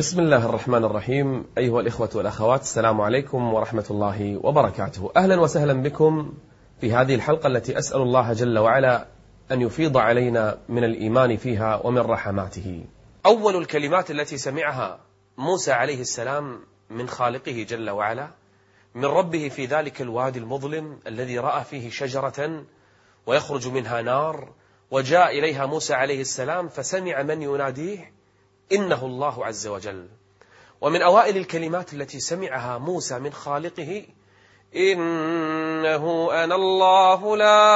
بسم الله الرحمن الرحيم أيها الإخوة والأخوات السلام عليكم ورحمة الله وبركاته أهلا وسهلا بكم في هذه الحلقة التي أسأل الله جل وعلا أن يفيض علينا من الإيمان فيها ومن رحماته أول الكلمات التي سمعها موسى عليه السلام من خالقه جل وعلا من ربه في ذلك الوادي المظلم الذي رأى فيه شجرة ويخرج منها نار وجاء إليها موسى عليه السلام فسمع من يناديه إنه الله عز وجل. ومن أوائل الكلمات التي سمعها موسى من خالقه إنه أنا الله لا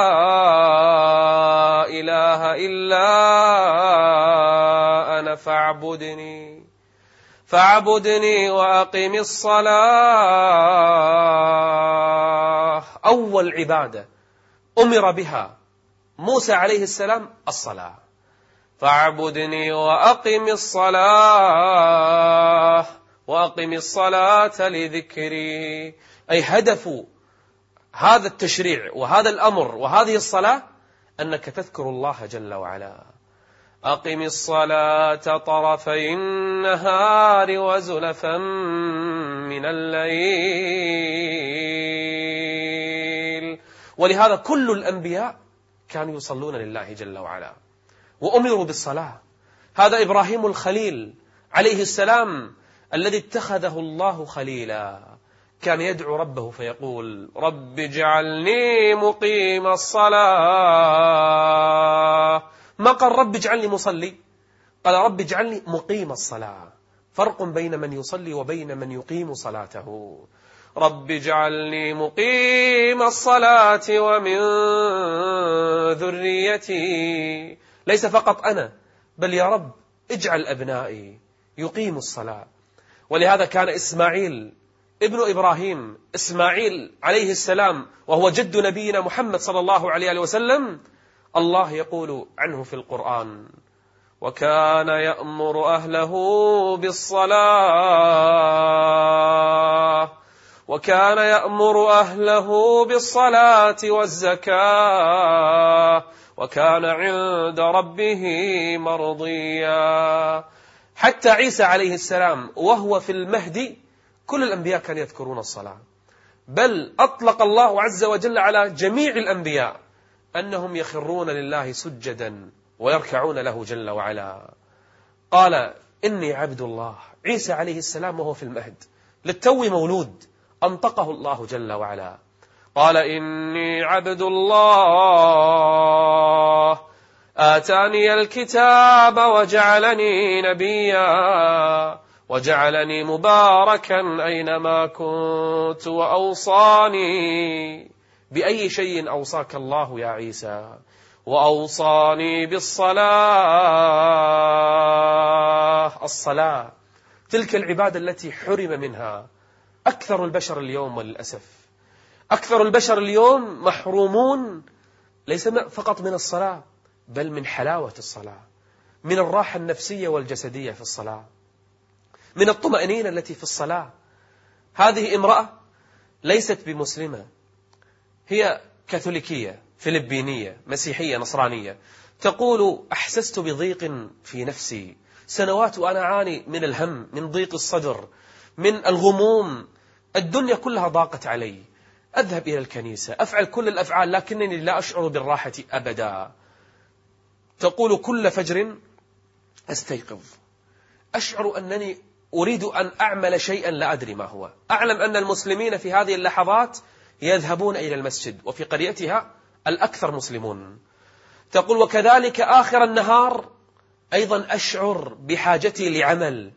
إله إلا أنا فاعبدني فاعبدني وأقم الصلاة. أول عبادة أمر بها موسى عليه السلام الصلاة. فاعبدني وأقم الصلاة وأقم الصلاة لذكري. أي هدف هذا التشريع وهذا الأمر وهذه الصلاة أنك تذكر الله جل وعلا. أقم الصلاة طرفي النهار وزلفا من الليل. ولهذا كل الأنبياء كانوا يصلون لله جل وعلا. وأمروا بالصلاة. هذا إبراهيم الخليل عليه السلام الذي اتخذه الله خليلا. كان يدعو ربه فيقول رب اجعلني مقيم الصلاة. ما قال رب اجعلني مصلي؟ قال رب اجعلني مقيم الصلاة. فرق بين من يصلي وبين من يقيم صلاته. رب اجعلني مقيم الصلاة ومن ذريتي. ليس فقط أنا بل يا رب اجعل أبنائي يقيموا الصلاة. ولهذا كان إسماعيل ابن إبراهيم إسماعيل عليه السلام وهو جد نبينا محمد صلى الله عليه وسلم الله يقول عنه في القرآن وكان يأمر أهله بالصلاة وكان يأمر أهله بالصلاة والزكاة وكان عند ربه مرضيا. حتى عيسى عليه السلام وهو في المهدي كل الأنبياء كانوا يذكرون الصلاة. بل أطلق الله عز وجل على جميع الأنبياء أنهم يخرون لله سجدا ويركعون له جل وعلا. قال إني عبد الله. عيسى عليه السلام وهو في المهد. للتو مولود أنطقه الله جل وعلا. قال إني عبد الله. آتاني الكتاب وجعلني نبيا. وجعلني مباركا أينما كنت وأوصاني. بأي شيء أوصاك الله يا عيسى؟ وأوصاني بالصلاة. الصلاة تلك العبادة التي حرم منها أكثر البشر اليوم وللأسف. أكثر البشر اليوم محرومون ليس فقط من الصلاة بل من حلاوة الصلاة من الراحة النفسية والجسدية في الصلاة من الطمأنينة التي في الصلاة. هذه امرأة ليست بمسلمة هي كاثوليكية فلبينية مسيحية نصرانية. تقول أحسست بضيق في نفسي. سنوات وأنا أعاني من الهم من ضيق الصدر من الغموم. الدنيا كلها ضاقت علي. أذهب إلى الكنيسة أفعل كل الأفعال لكنني لا أشعر بالراحة أبدا. تقول كل فجر أستيقظ. أشعر أنني أريد أن أعمل شيئا لا أدري ما هو. أعلم أن المسلمين في هذه اللحظات يذهبون إلى المسجد وفي قريتها الأكثر مسلمون. تقول وكذلك آخر النهار أيضا أشعر بحاجتي لعمل.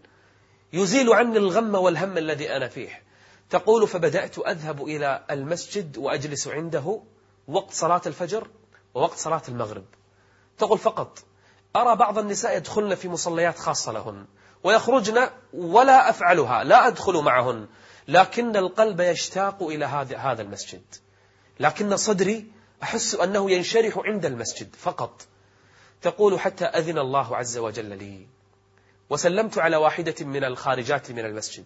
يزيل عني الغم والهم الذي أنا فيه. تقول فبدأت أذهب إلى المسجد وأجلس عنده وقت صلاة الفجر ووقت صلاة المغرب. تقول فقط أرى بعض النساء يدخلن في مصليات خاصة لهن ويخرجن ولا أفعلها لا أدخل معهن لكن القلب يشتاق إلى هذا المسجد. لكن صدري أحس أنه ينشرح عند المسجد فقط. تقول حتى أذن الله عز وجل لي. وسلمت على واحدة من الخارجات من المسجد.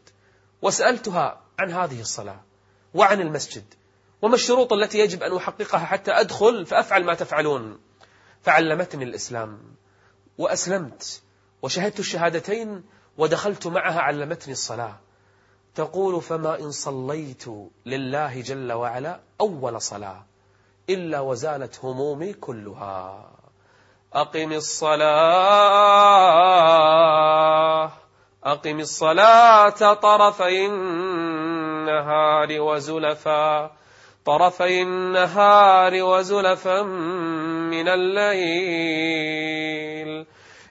وسألتها عن هذه الصلاة وعن المسجد وما الشروط التي يجب أن أحققها حتى أدخل فأفعل ما تفعلون. فعلمتني الإسلام وأسلمت وشهدت الشهادتين ودخلت معها علمتني الصلاة. تقول فما إن صليت لله جل وعلا أول صلاة إلا وزالت همومي كلها. أقم الصلاة. أقم الصلاة طرفي النهار وزلفا طرفي النهار وزلفا من الليل.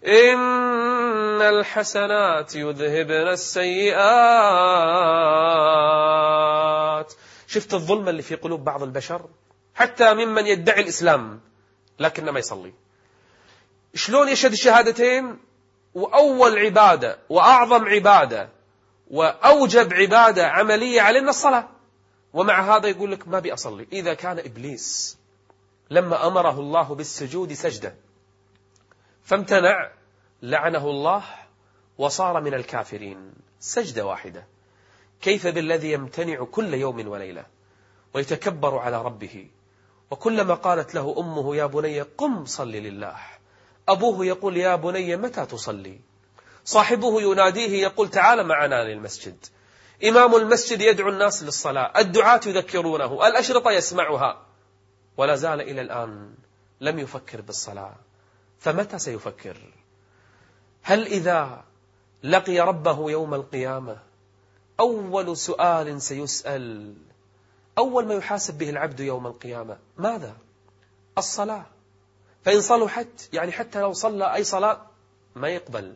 إن الحسنات يذهبن السيئات. شفت الظلم اللي في قلوب بعض البشر؟ حتى ممن يدعي الإسلام لكن ما يصلي. شلون يشهد الشهادتين؟ وأول عبادة وأعظم عبادة وأوجب عبادة عملية علينا الصلاة. ومع هذا يقول لك ما بي أصلي. إذا كان إبليس لما أمره الله بالسجود سجدة فامتنع لعنه الله وصار من الكافرين. سجدة واحدة. كيف بالذي يمتنع كل يوم وليلة ويتكبر على ربه؟ وكلما قالت له أمه يا بني قم صل لله. أبوه يقول يا بني متى تصلي? صاحبه يناديه يقول تعال معنا للمسجد. إمام المسجد يدعو الناس للصلاة. الدعاة يذكرونه. الأشرطة يسمعها. ولا زال إلى الآن لم يفكر بالصلاة. فمتى سيفكر؟ هل إذا لقي ربه يوم القيامة أول سؤال سيسأل أول ما يحاسب به العبد يوم القيامة ماذا؟ الصلاة. فإن صلحت يعني حتى لو صلى أي صلاة ما يقبل.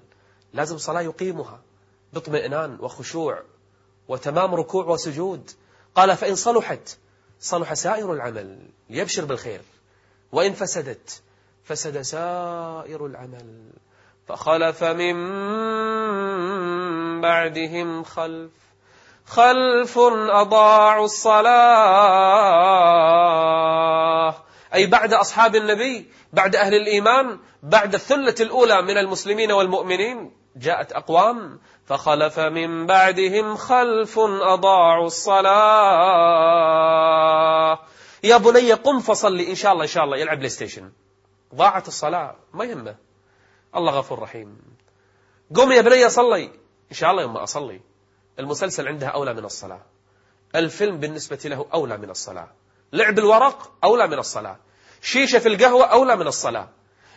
لازم صلاة يقيمها باطمئنان وخشوع وتمام ركوع وسجود. قال فإن صلحت صلح سائر العمل. يبشر بالخير. وإن فسدت فسد سائر العمل. فخلف من بعدهم خلف خلف أضاعوا الصلاة. أي بعد أصحاب النبي بعد أهل الإيمان بعد الثلة الأولى من المسلمين والمؤمنين جاءت أقوام فخلف من بعدهم خلف أضاعوا الصلاة. يا بني قم فصلي إن شاء الله إن شاء الله يلعب PlayStation ضاعت الصلاة ما يهمه. الله غفور رحيم. قم يا بني صلي إن شاء الله يوم أصلي المسلسل عندها أولى من الصلاة. الفيلم بالنسبة له أولى من الصلاة. لعب الورق أولى من الصلاة. شيشة في القهوة أولى من الصلاة.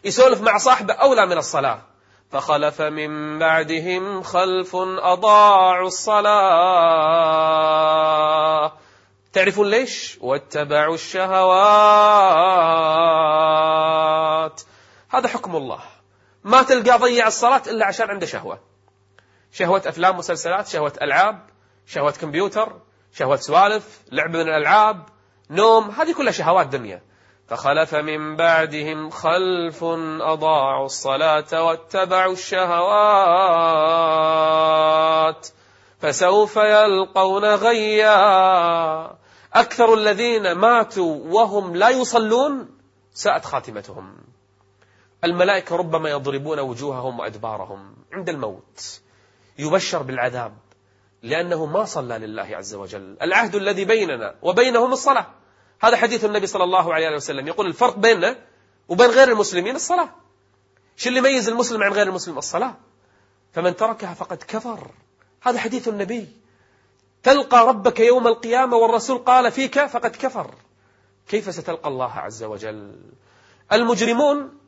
يسولف مع صاحبه أولى من الصلاة. فخلف من بعدهم خلف أضاعوا الصلاة. تعرفون ليش؟ واتبعوا الشهوات. هذا حكم الله. ما تلقى ضيع الصلاة إلا عشان عنده شهوة. شهوة أفلام مسلسلات شهوة ألعاب شهوة كمبيوتر شهوة سوالف لعب من الألعاب. نوم هذه كلها شهوات دنيا. فخلف من بعدهم خلف أضاعوا الصلاة واتبعوا الشهوات. فسوف يلقون غيا. أكثر الذين ماتوا وهم لا يصلون ساءت خاتمتهم. الملائكة ربما يضربون وجوههم وأدبارهم عند الموت. يبشر بالعذاب. لأنه ما صلى لله عز وجل. العهد الذي بيننا وبينهم الصلاة. هذا حديث النبي صلى الله عليه وسلم. يقول الفرق بيننا وبين غير المسلمين الصلاة. شو اللي يميز المسلم عن غير المسلم؟ الصلاة. فمن تركها فقد كفر. هذا حديث النبي. تلقى ربك يوم القيامة والرسول قال فيك فقد كفر. كيف ستلقى الله عز وجل؟ المجرمون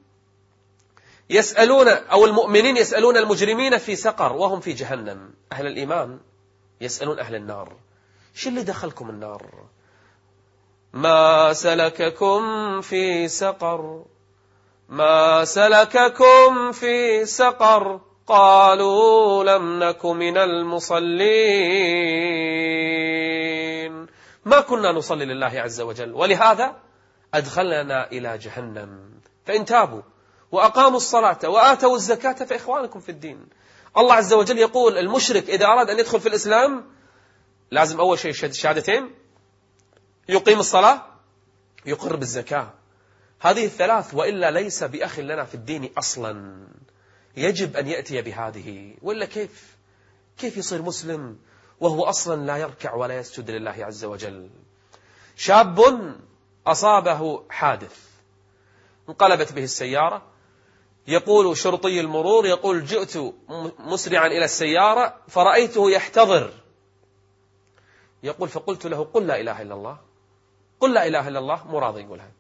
يسألون أو المؤمنين يسألون المجرمين في سقر وهم في جهنم. أهل الإيمان. يسألون أهل النار. شو اللي دخلكم النار؟ ما سلككم في سقر. ما سلككم في سقر. قالوا لم نك من المصلين. ما كنا نصلي لله عز وجل. ولهذا أدخلنا إلى جهنم. فإن تابوا وأقاموا الصلاة وآتوا الزكاة فإخوانكم في الدين. الله عز وجل يقول المشرك إذا أراد أن يدخل في الإسلام لازم أول شيء الشهادتين يقيم الصلاة يقر بالزكاة هذه الثلاث وإلا ليس بأخ لنا في الدين أصلا. يجب أن يأتي بهذه. وإلا كيف؟ كيف يصير مسلم وهو أصلا لا يركع ولا يسجد لله عز وجل؟ شاب أصابه حادث انقلبت به السيارة. يقول شرطي المرور يقول جئت مسرعا إلى السيارة فرأيته يحتضر. يقول فقلت له قل لا إله إلا الله. قل لا إله إلا الله مو راضي يقولها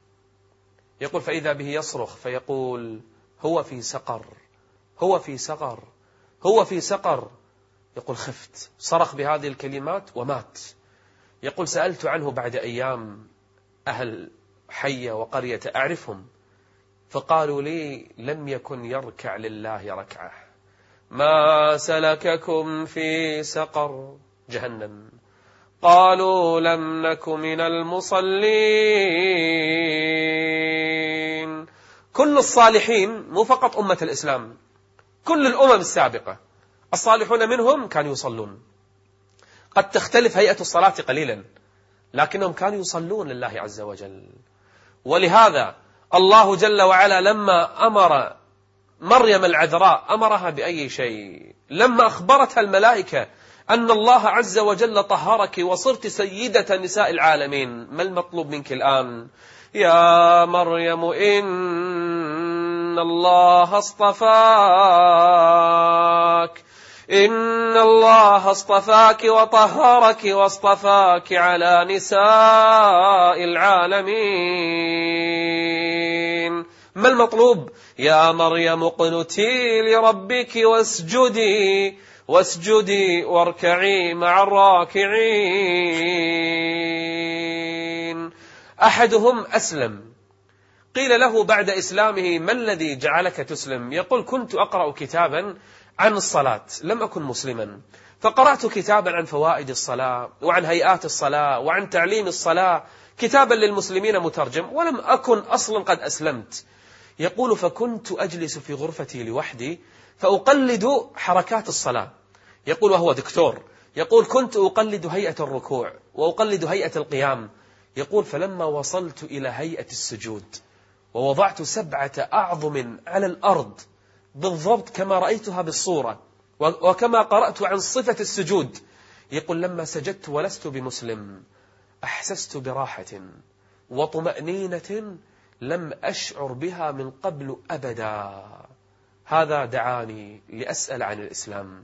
يقول فإذا به يصرخ فيقول هو في سقر هو في سقر هو في سقر. يقول خفت صرخ بهذه الكلمات ومات. يقول سألت عنه بعد أيام أهل حية وقرية أعرفهم. فقالوا لي لم يكن يركع لله ركعة. ما سلككم في سقر جهنم؟ قالوا لم نك من المصلين. كل الصالحين مو فقط أمة الإسلام كل الأمم السابقة. الصالحون منهم كانوا يصلون. قد تختلف هيئة الصلاة قليلا لكنهم كانوا يصلون لله عز وجل. ولهذا الله جل وعلا لما أمر مريم العذراء أمرها بأي شيء؟ لما أخبرتها الملائكة أن الله عز وجل طهرك وصرت سيدة نساء العالمين. ما المطلوب منك الآن؟ يا مريم إن الله اصطفاك. إن الله اصطفاك وطهرك واصطفاك على نساء العالمين. ما المطلوب؟ يا مريم اقنتي لربك واسجدي واسجدي واركعي مع الراكعين. أحدهم أسلم. قيل له بعد إسلامه ما الذي جعلك تسلم؟ يقول كنت أقرأ كتابا عن الصلاة لم أكن مسلما. فقرأت كتابا عن فوائد الصلاة وعن هيئات الصلاة وعن تعليم الصلاة. كتابا للمسلمين مترجم ولم أكن أصلا قد أسلمت. يقول فكنت أجلس في غرفتي لوحدي فأقلد حركات الصلاة. يقول وهو دكتور. يقول كنت أقلد هيئة الركوع وأقلد هيئة القيام. يقول فلما وصلت إلى هيئة السجود ووضعت سبعة أعظم على الأرض بالضبط كما رأيتها بالصورة وكما قرأت عن صفة السجود. يقول لما سجدت ولست بمسلم أحسست براحة وطمأنينة لم أشعر بها من قبل أبدا. هذا دعاني لأسأل عن الإسلام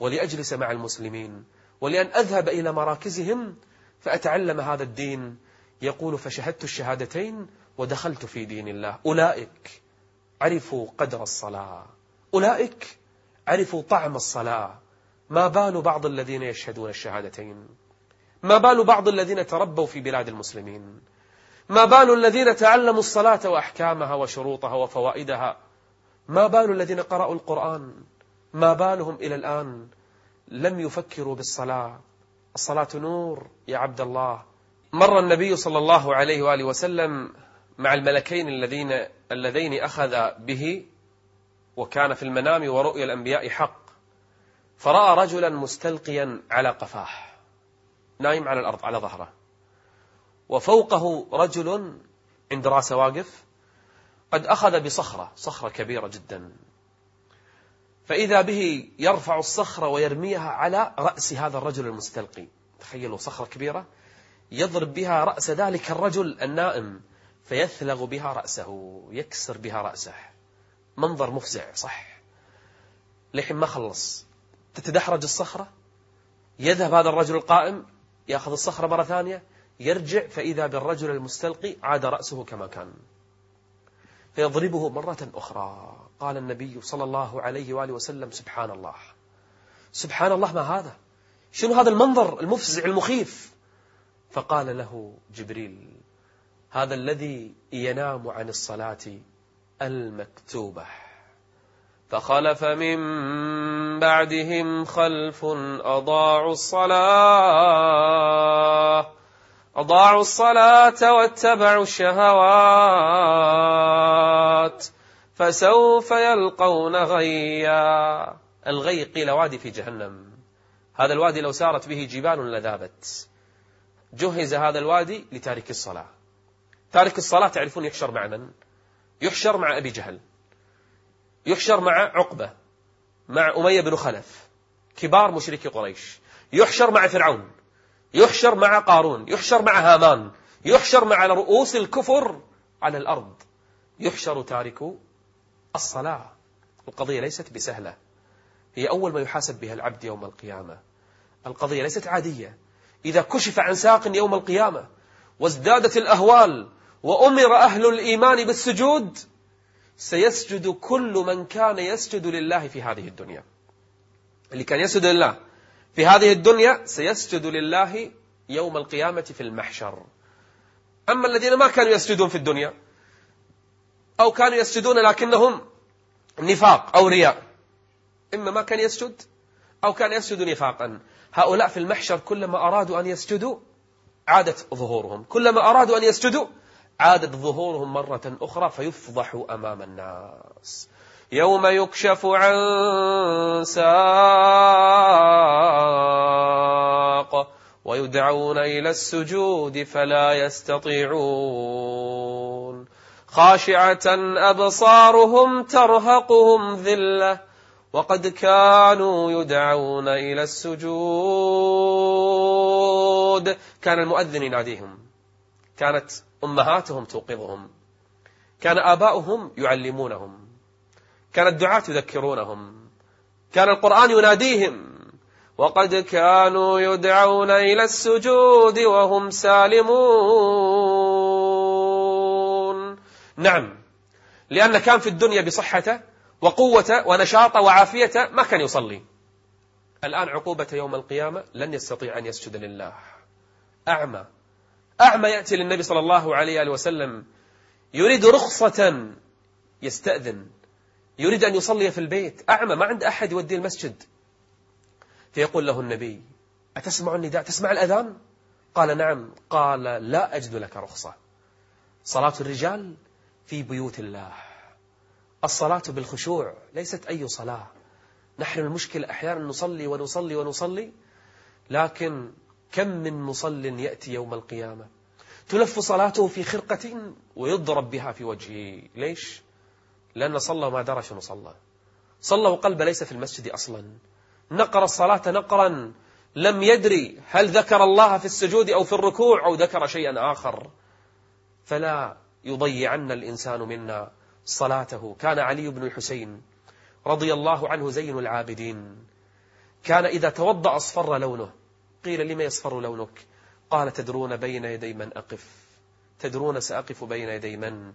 ولأجلس مع المسلمين ولأن أذهب إلى مراكزهم فأتعلم هذا الدين. يقول فشهدت الشهادتين ودخلت في دين الله. أولئك عرفوا قدر الصلاة. أولئك عرفوا طعم الصلاة. ما بال بعض الذين يشهدون الشهادتين؟ ما بال بعض الذين تربوا في بلاد المسلمين؟ ما بال الذين تعلموا الصلاة وأحكامها وشروطها وفوائدها؟ ما بال الذين قرأوا القرآن؟ ما بالهم إلى الآن؟ لم يفكروا بالصلاة. الصلاة نور يا عبد الله. مر النبي صلى الله عليه وآله وسلم مع الملكين الذين اللذين أخذ به وكان في المنام ورؤيا الأنبياء حق. فرأى رجلا مستلقيا على قفاه نايم على الأرض على ظهره. وفوقه رجل عند راسه واقف قد أخذ بصخرة صخرة كبيرة جدا. فإذا به يرفع الصخرة ويرميها على رأس هذا الرجل المستلقي. تخيلوا صخرة كبيرة يضرب بها رأس ذلك الرجل النائم. فيثلغ بها رأسه يكسر بها رأسه. منظر مفزع صح. لحين ما خلص. تتدحرج الصخرة؟ يذهب هذا الرجل القائم يأخذ الصخرة مرة ثانية يرجع فإذا بالرجل المستلقي عاد رأسه كما كان. فيضربه مرة أخرى. قال النبي صلى الله عليه وآله وسلم سبحان الله. سبحان الله ما هذا؟ شنو هذا المنظر المفزع المخيف؟ فقال له جبريل هذا الذي ينام عن الصلاة المكتوبة. فخلف من بعدهم خلف أضاعوا الصلاة أضاعوا الصلاة واتبعوا الشهوات فسوف يلقون غيا. الغي قيل وادي في جهنم. هذا الوادي لو سارت به جبال لذابت. جهز هذا الوادي لتارك الصلاة. تارك الصلاة تعرفون يحشر مع من؟ يحشر مع أبي جهل. يحشر مع عقبة مع أمية بن خلف كبار مشركي قريش. يحشر مع فرعون يحشر مع قارون يحشر مع هامان يحشر مع رؤوس الكفر على الأرض. يحشر تارك الصلاة. القضية ليست بسهلة. هي أول ما يحاسب بها العبد يوم القيامة. القضية ليست عادية. إذا كشف عن ساق يوم القيامة وازدادت الأهوال وأمر أهل الإيمان بالسجود سيسجد كل من كان يسجد لله في هذه الدنيا. اللي كان يسجد لله في هذه الدنيا سيسجد لله يوم القيامة في المحشر. أما الذين ما كانوا يسجدون في الدنيا أو كانوا يسجدون لكنهم نفاق أو رياء إما ما كان يسجد أو كان يسجد نفاقا. هؤلاء في المحشر كلما أرادوا أن يسجدوا عادت ظهورهم كلما أرادوا أن يسجدوا عادت ظهورهم مرة أخرى فيفضحوا أمام الناس. يوم يكشف عن ساق ويدعون إلى السجود فلا يستطيعون. خاشعة أبصارهم ترهقهم ذلة وقد كانوا يدعون إلى السجود. كان المؤذن يناديهم. كانت أمهاتهم توقظهم. كان آباؤهم يعلمونهم. كان الدعاة يذكرونهم. كان القرآن يناديهم. وقد كانوا يدعون إلى السجود وهم سالمون. نعم. لأن كان في الدنيا بصحته وقوته ونشاطه وعافيته ما كان يصلي. الآن عقوبة يوم القيامة لن يستطيع أن يسجد لله. أعمى. أعمى يأتي للنبي صلى الله عليه وسلم. يريد رخصة يستأذن. يريد أن يصلي في البيت. أعمى ما عند أحد يوديه المسجد. فيقول له النبي أتسمع النداء؟ تسمع الأذان؟ قال نعم. قال لا أجد لك رخصة. صلاة الرجال في بيوت الله. الصلاة بالخشوع ليست أي صلاة. نحن المشكلة أحيانا نصلي ونصلي ونصلي لكن كم من مصل يأتي يوم القيامة؟ تلف صلاته في خرقة ويضرب بها في وجهه. ليش؟ لأن صلى وما درى شنو صلى صلى وقلب ليس في المسجد أصلا. نقر الصلاة نقرا. لم يدري هل ذكر الله في السجود أو في الركوع أو ذكر شيئا آخر. فلا يضيعن الإنسان منا صلاته. كان علي بن الحسين رضي الله عنه زين العابدين. كان إذا توضأ أصفر لونه. قيل لما يصفر لونك؟ قال تدرون بين يدي من أقف. تدرون سأقف بين يدي من؟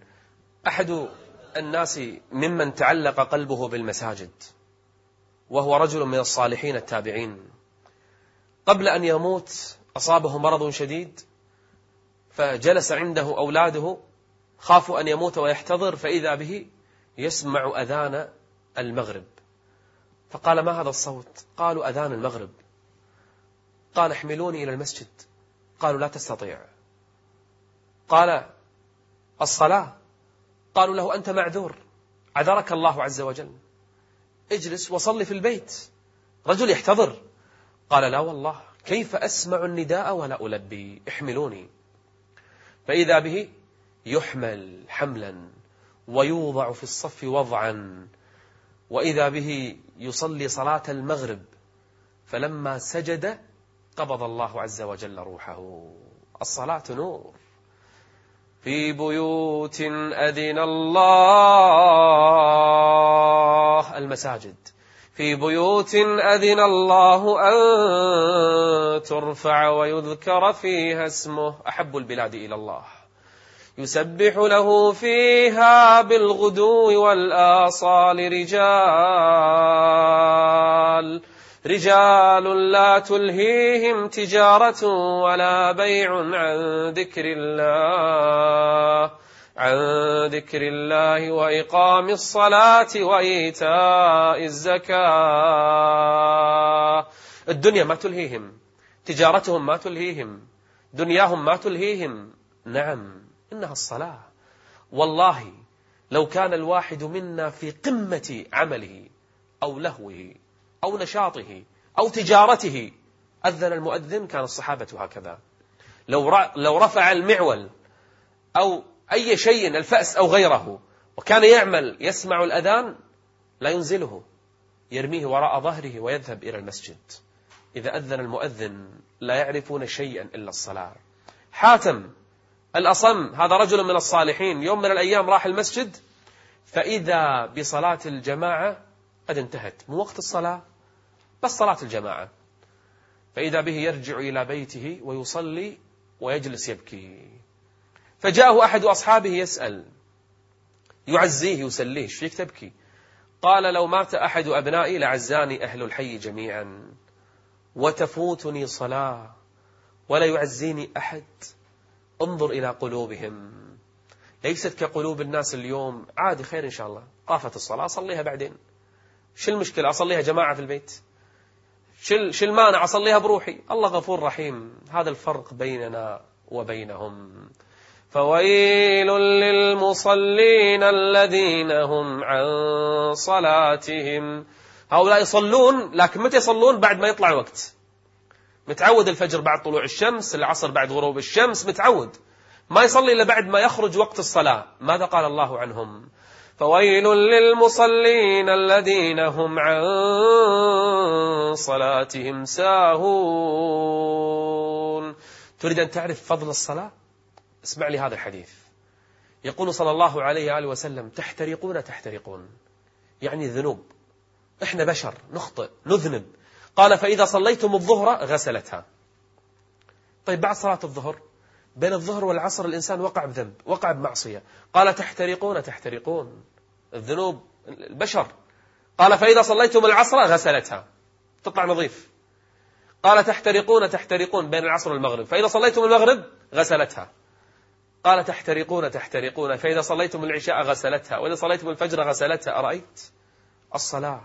أحد الناس ممن تعلق قلبه بالمساجد وهو رجل من الصالحين التابعين. قبل أن يموت أصابه مرض شديد فجلس عنده أولاده خافوا أن يموت ويحتضر فإذا به يسمع أذان المغرب. فقال ما هذا الصوت؟ قالوا أذان المغرب. قال احملوني إلى المسجد. قالوا لا تستطيع. قال الصلاة. قالوا له أنت معذور. عذرك الله عز وجل. اجلس وصلي في البيت. رجل يحتضر. قال لا والله. كيف أسمع النداء ولا ألبي؟ احملوني. فإذا به يحمل حملا ويوضع في الصف وضعا. وإذا به يصلي صلاة المغرب. فلما سجد قبض الله عز وجل روحه. الصلاة نور. في بيوت أذن الله المساجد. في بيوت أذن الله أن ترفع ويذكر فيها اسمه. أحب البلاد إلى الله. يسبح له فيها بالغدو والآصال رجال. رجال لا تلهيهم تجارة ولا بيع عن ذكر الله عن ذكر الله وإقام الصلاة وإيتاء الزكاة. الدنيا ما تلهيهم تجارتهم ما تلهيهم دنياهم ما تلهيهم. نعم إنها الصلاة. والله لو كان الواحد منا في قمة عمله أو لهوه أو نشاطه أو تجارته. أذن المؤذن كان الصحابة هكذا. لو لو رفع المعول أو أي شيء الفأس أو غيره وكان يعمل يسمع الأذان لا ينزله. يرميه وراء ظهره ويذهب إلى المسجد. إذا أذن المؤذن لا يعرفون شيئا إلا الصلاة. حاتم الأصم هذا رجل من الصالحين يوم من الأيام راح المسجد فإذا بصلاة الجماعة قد انتهت. من وقت الصلاة. بس صلاة الجماعة. فإذا به يرجع إلى بيته ويصلي ويجلس يبكي. فجاءه أحد أصحابه يسأل يعزيه يسليه إيش فيك تبكي؟ قال لو مات أحد أبنائي لعزاني أهل الحي جميعا وتفوتني صلاة ولا يعزيني أحد. انظر إلى قلوبهم. ليست كقلوب الناس اليوم. عادي خير إن شاء الله. طافت الصلاة أصليها بعدين. شو المشكلة؟ أصليها جماعة في البيت؟ شو شو المانع أصليها بروحي. الله غفور رحيم. هذا الفرق بيننا وبينهم. فويل للمصلين الذين هم عن صلاتهم. هؤلاء يصلون لكن متى يصلون؟ بعد ما يطلع الوقت. متعود الفجر بعد طلوع الشمس العصر بعد غروب الشمس متعود. ما يصلي إلا بعد ما يخرج وقت الصلاة. ماذا قال الله عنهم؟ فويل للمصلين الذين هم عن صلاتهم ساهون. تريد أن تعرف فضل الصلاة؟ اسمع لي هذا الحديث. يقول صلى الله عليه وآله وسلم تحترقون تحترقون. يعني الذنوب. إحنا بشر نخطئ نذنب. قال فإذا صليتم الظهر غسلتها. طيب بعد صلاة الظهر؟ بين الظهر والعصر الإنسان وقع بذنب وقع بمعصية. قال تحترقون تحترقون. الذنوب البشر. قال فإذا صليتم العصر غسلتها. تطلع نظيف. قال تحترقون تحترقون بين العصر والمغرب. فإذا صليتم المغرب غسلتها. قال تحترقون تحترقون. فإذا صليتم العشاء غسلتها. وإذا صليتم الفجر غسلتها. أرأيت؟ الصلاة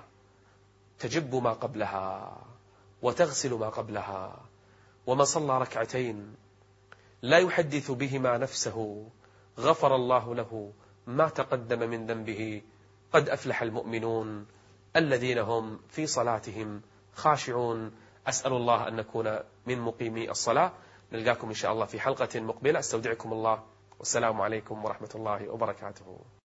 تجب ما قبلها وتغسل ما قبلها. ومن صلى ركعتين لا يحدث بهما نفسه. غفر الله له ما تقدم من ذنبه. قد أفلح المؤمنون الذين هم في صلاتهم خاشعون. أسأل الله أن نكون من مقيمي الصلاة. نلقاكم إن شاء الله في حلقة مقبلة. أستودعكم الله. والسلام عليكم ورحمة الله وبركاته.